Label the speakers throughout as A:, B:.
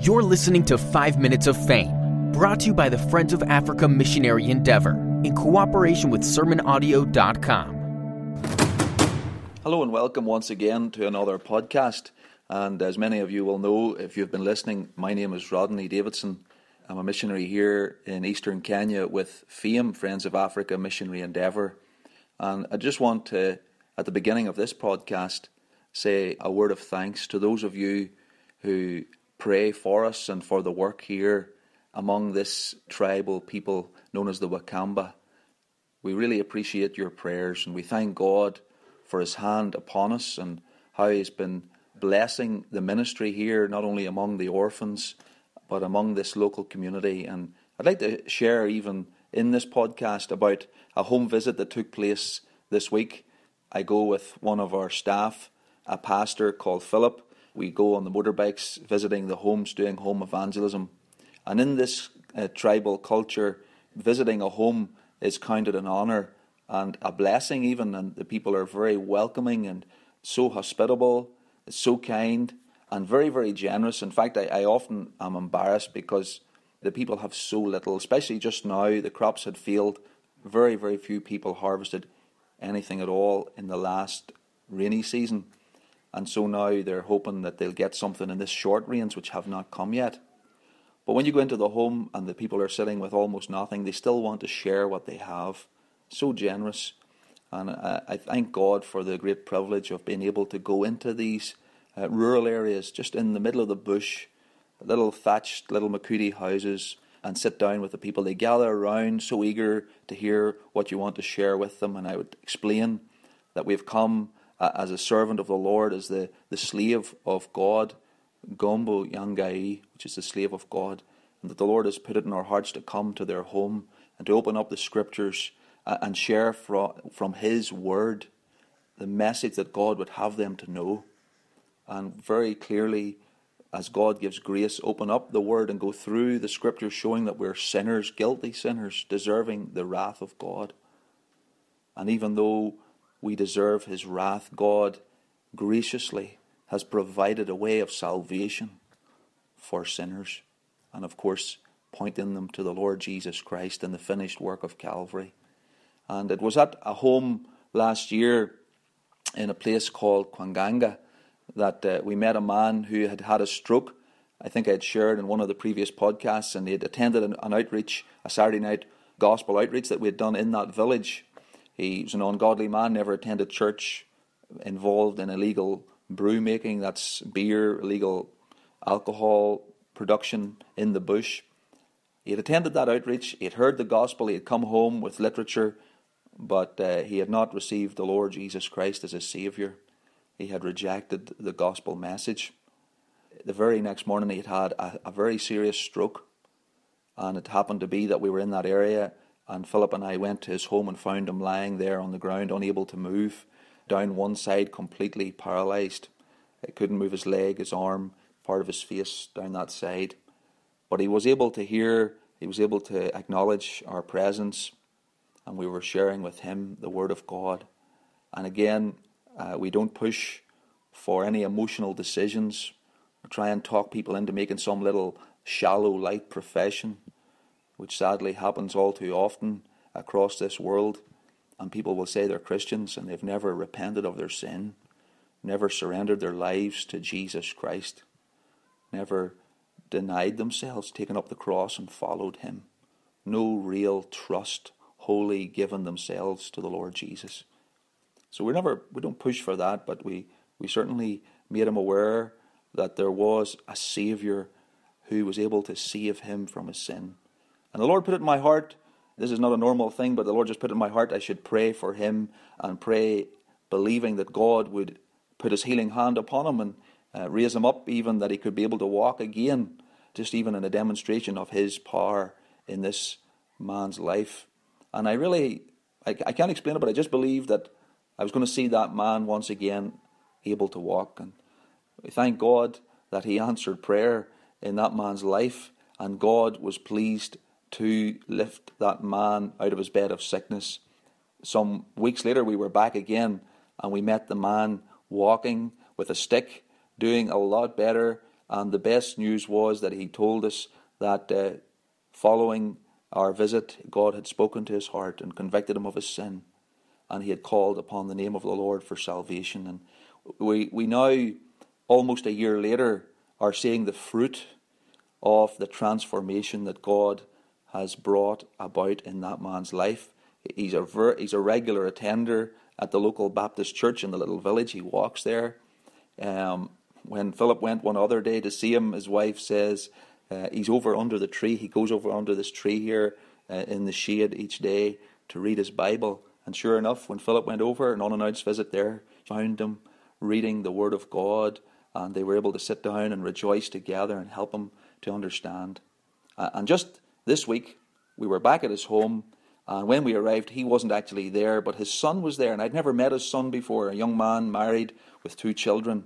A: You're listening to 5 Minutes of Fame, brought to you by the Friends of Africa Missionary Endeavor in cooperation with SermonAudio.com.
B: Hello and welcome once again to another podcast. And as many of you will know, if you've been listening, my name is Rodney Davidson. I'm a missionary here in eastern Kenya with FAME, Friends of Africa Missionary Endeavour. And I just want to, at the beginning of this podcast, say a word of thanks to those of you who pray for us and for the work here among this tribal people known as the Wakamba. We really appreciate your prayers and we thank God for His hand upon us and how He's been blessing the ministry here, not only among the orphans, but among this local community. And I'd like to share, even in this podcast, about a home visit that took place this week. I go with one of our staff, a pastor called Philip. We go on the motorbikes visiting the homes, doing home evangelism. And in this uh, tribal culture, visiting a home is counted an honour and a blessing, even. And the people are very welcoming and so hospitable, so kind, and very, very generous. In fact, I, I often am embarrassed because the people have so little, especially just now. The crops had failed. Very, very few people harvested anything at all in the last rainy season. And so now they're hoping that they'll get something in this short rains, which have not come yet. But when you go into the home and the people are sitting with almost nothing, they still want to share what they have. So generous. And I, I thank God for the great privilege of being able to go into these uh, rural areas, just in the middle of the bush, little thatched, little Makuti houses, and sit down with the people. They gather around, so eager to hear what you want to share with them. And I would explain that we've come as a servant of the Lord, as the, the slave of God, Gombo Yangai, which is the slave of God, and that the Lord has put it in our hearts to come to their home and to open up the scriptures uh, and share from, from His word the message that God would have them to know. And very clearly, as God gives grace, open up the word and go through the scriptures showing that we're sinners, guilty sinners, deserving the wrath of God. And even though we deserve his wrath, God graciously has provided a way of salvation for sinners. And of course, pointing them to the Lord Jesus Christ and the finished work of Calvary. And it was at a home last year in a place called Kwanganga that uh, we met a man who had had a stroke. I think I had shared in one of the previous podcasts, and he had attended an, an outreach, a Saturday night gospel outreach that we had done in that village. He was an ungodly man, never attended church, involved in illegal brew making, that's beer, illegal alcohol production in the bush. He had attended that outreach, he had heard the gospel, he had come home with literature, but uh, he had not received the Lord Jesus Christ as his Saviour. He had rejected the gospel message. The very next morning, he had had a, a very serious stroke, and it happened to be that we were in that area. And Philip and I went to his home and found him lying there on the ground, unable to move, down one side, completely paralyzed. He couldn't move his leg, his arm, part of his face down that side. But he was able to hear, he was able to acknowledge our presence, and we were sharing with him the Word of God. And again, uh, we don't push for any emotional decisions or try and talk people into making some little shallow, light profession, which sadly happens all too often across this world. And people will say they're Christians and they've never repented of their sin, never surrendered their lives to Jesus Christ, never denied themselves, taken up the cross and followed Him. No real trust, wholly given themselves to the Lord Jesus. So we never we don't push for that, but we, we certainly made him aware that there was a Saviour who was able to save him from his sin. And the Lord put it in my heart. This is not a normal thing, but the Lord just put it in my heart. I should pray for him and pray, believing that God would put his healing hand upon him and uh, raise him up, even that he could be able to walk again, just even in a demonstration of his power in this man's life. And I really, I, I can't explain it, but I just believe that I was going to see that man once again able to walk. And we thank God that he answered prayer in that man's life, and God was pleased to lift that man out of his bed of sickness. Some weeks later, we were back again, and we met the man walking with a stick, doing a lot better And the best news was that he told us that uh, following our visit, God had spoken to his heart and convicted him of his sin, and he had called upon the name of the Lord for salvation. And we, we now, almost a year later, are seeing the fruit of the transformation that God has brought about in that man's life. He's a, ver- he's a regular attender at the local Baptist church in the little village. He walks there. Um, when Philip went one other day to see him, his wife says uh, he's over under the tree. He goes over under this tree here uh, in the shade each day to read his Bible. And sure enough, when Philip went over, an unannounced visit there, found him reading the Word of God, and they were able to sit down and rejoice together and help him to understand. Uh, and just this week, we were back at his home, and when we arrived, he wasn't actually there, but his son was there, and I'd never met his son before. A young man married with two children.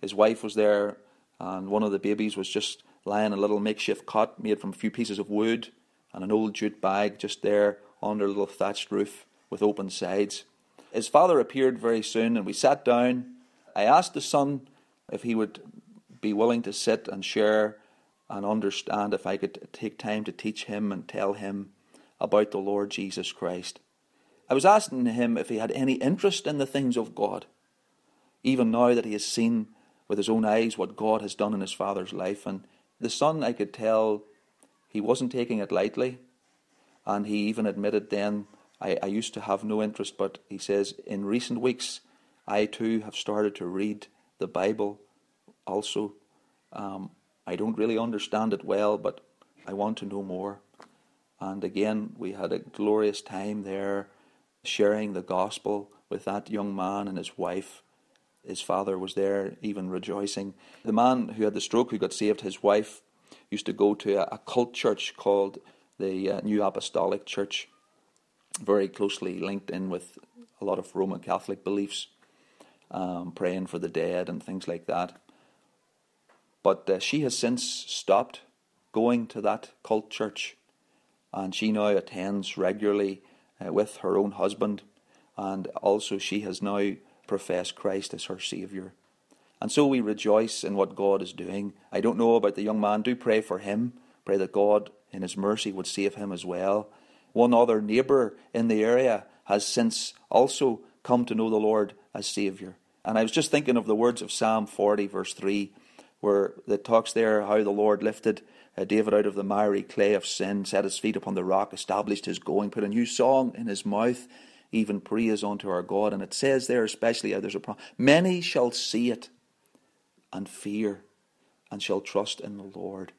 B: His wife was there, and one of the babies was just lying in a little makeshift cot made from a few pieces of wood and an old jute bag just there under a little thatched roof with open sides. His father appeared very soon, and we sat down. I asked the son if he would be willing to sit and share and understand if I could take time to teach him and tell him about the Lord Jesus Christ. I was asking him if he had any interest in the things of God, even now that he has seen with his own eyes what God has done in his father's life. And the son, I could tell, he wasn't taking it lightly. And he even admitted then, I, I used to have no interest, but he says, in recent weeks, I too have started to read the Bible also. Um, I don't really understand it well, but I want to know more. And again, we had a glorious time there sharing the gospel with that young man and his wife. His father was there, even rejoicing. The man who had the stroke, who got saved, his wife, used to go to a, a cult church called the uh, New Apostolic Church, very closely linked in with a lot of Roman Catholic beliefs, um, praying for the dead and things like that. But uh, she has since stopped going to that cult church, and she now attends regularly uh, with her own husband, and also she has now professed Christ as her Saviour. And so we rejoice in what God is doing. I don't know about the young man. Do pray for him. Pray that God, in His mercy, would save him as well. One other neighbour in the area has since also come to know the Lord as Saviour. And I was just thinking of the words of Psalm 40, verse 3 where it talks there how the Lord lifted uh, David out of the miry clay of sin, set his feet upon the rock, established his going, put a new song in his mouth, even praise unto our God. And it says there, especially, uh, there's a promise many shall see it and fear and shall trust in the Lord.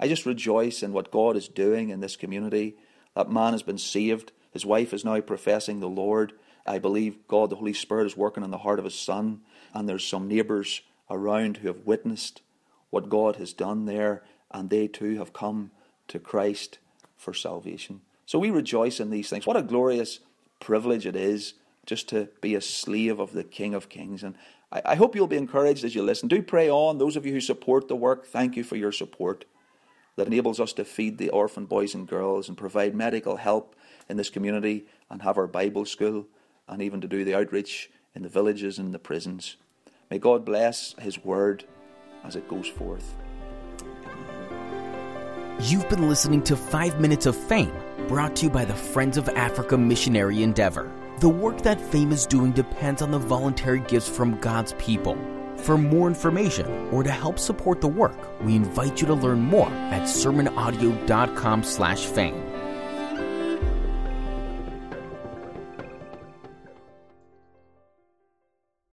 B: I just rejoice in what God is doing in this community. That man has been saved. His wife is now professing the Lord. I believe God, the Holy Spirit, is working in the heart of his son. And there's some neighbours around who have witnessed what God has done there, and they too have come to Christ for salvation. So we rejoice in these things. What a glorious privilege it is just to be a slave of the King of Kings. And I, I hope you'll be encouraged as you listen. Do pray on. Those of you who support the work, thank you for your support that enables us to feed the orphan boys and girls and provide medical help in this community and have our Bible school and even to do the outreach in the villages and the prisons. May God bless His word as it goes forth.
A: You've been listening to Five Minutes of Fame, brought to you by the Friends of Africa Missionary Endeavor. The work that Fame is doing depends on the voluntary gifts from God's people. For more information or to help support the work, we invite you to learn more at sermonaudio.com slash fame.